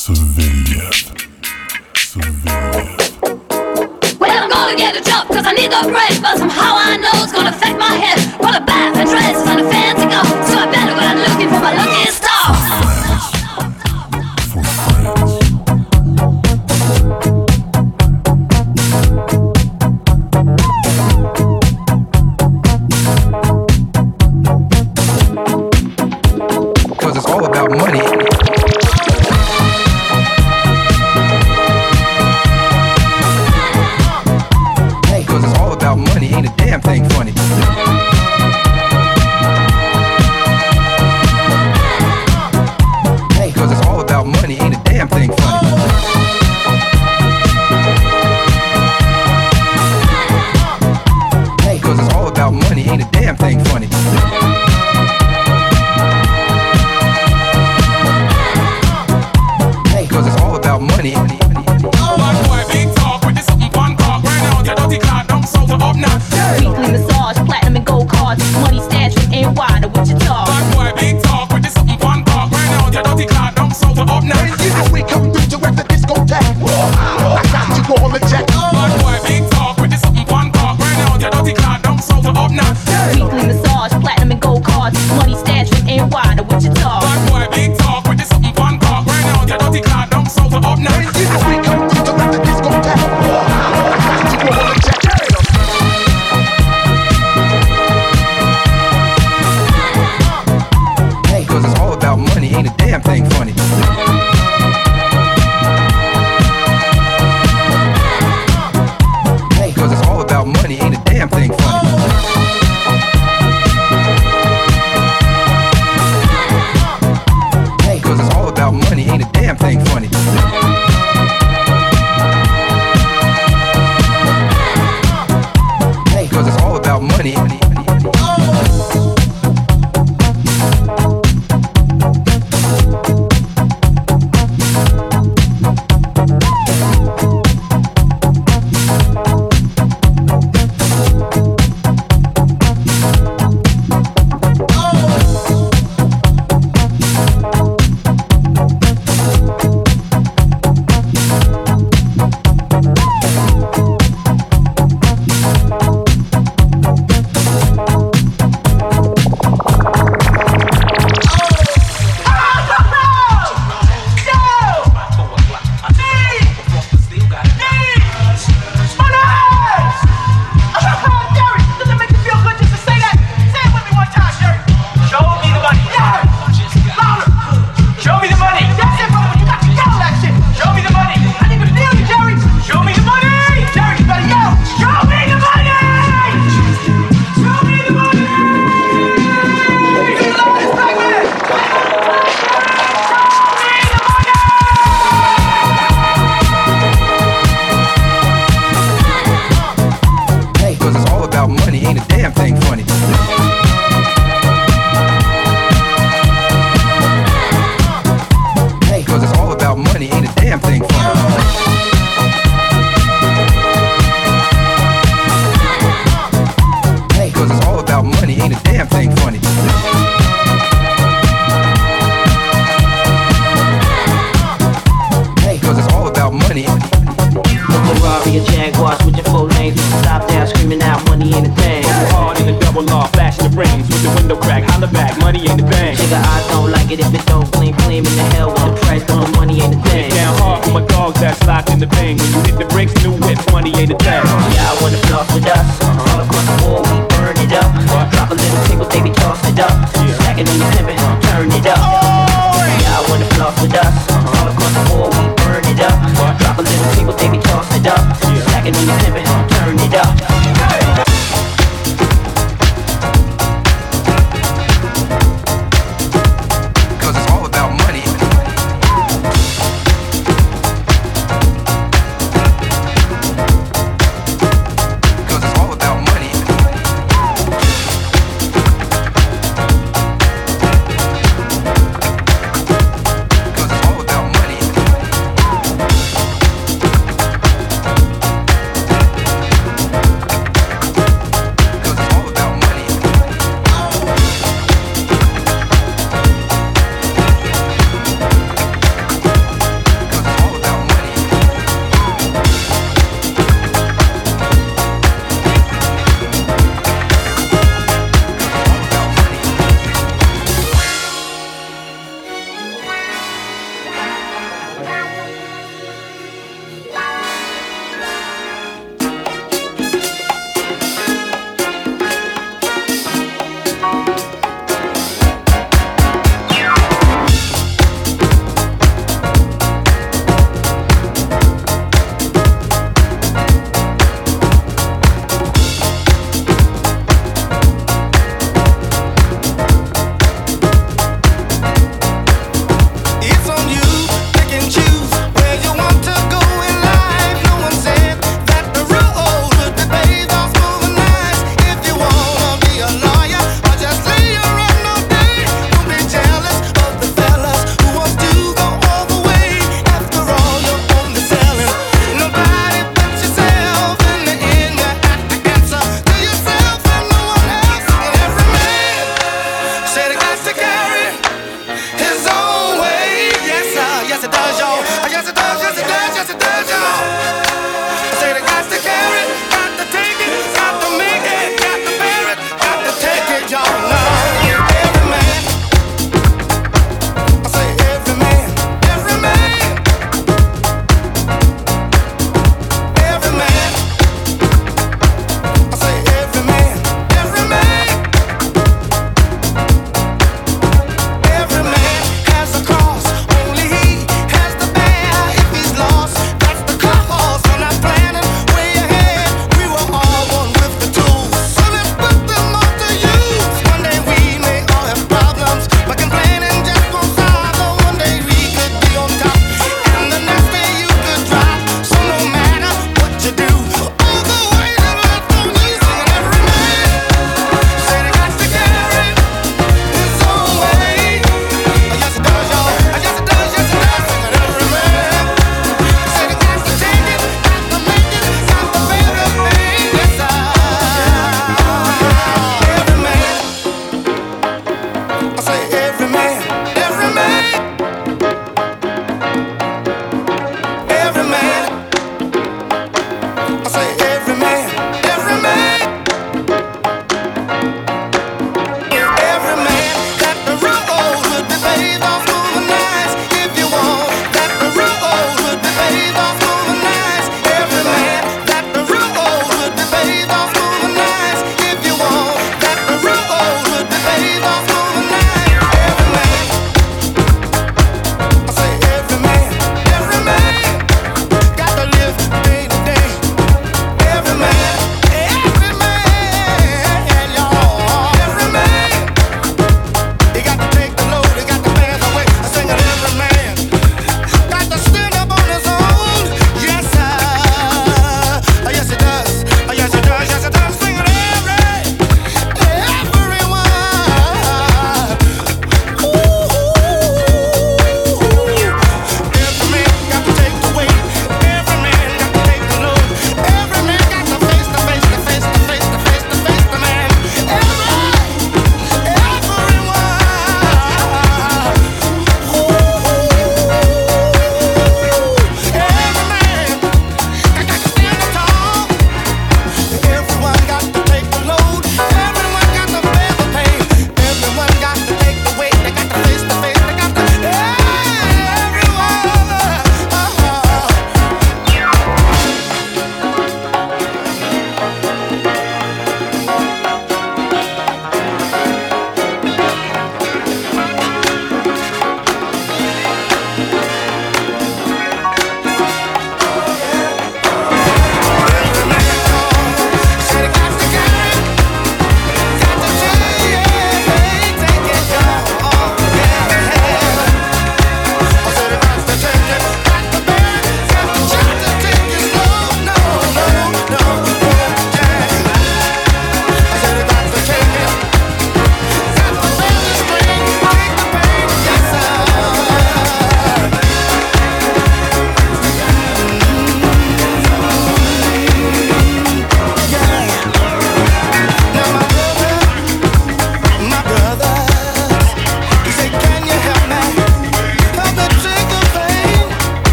Civilian. Civilian. Well, I'm gonna get a job, cause I need the bread. But somehow I know it's gonna affect my head. What a bath and dress and a fancy go. So I better go out looking for my lucky star.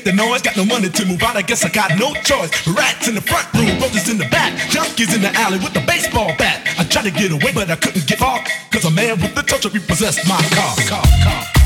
Take the noise. Got no money to move out, I guess I got no choice. Rats in the front room, roaches in the back, junkies in the alley with the baseball bat. I tried to get away, but I couldn't get far. Cause a man with the touch of repossessed my car. car, car.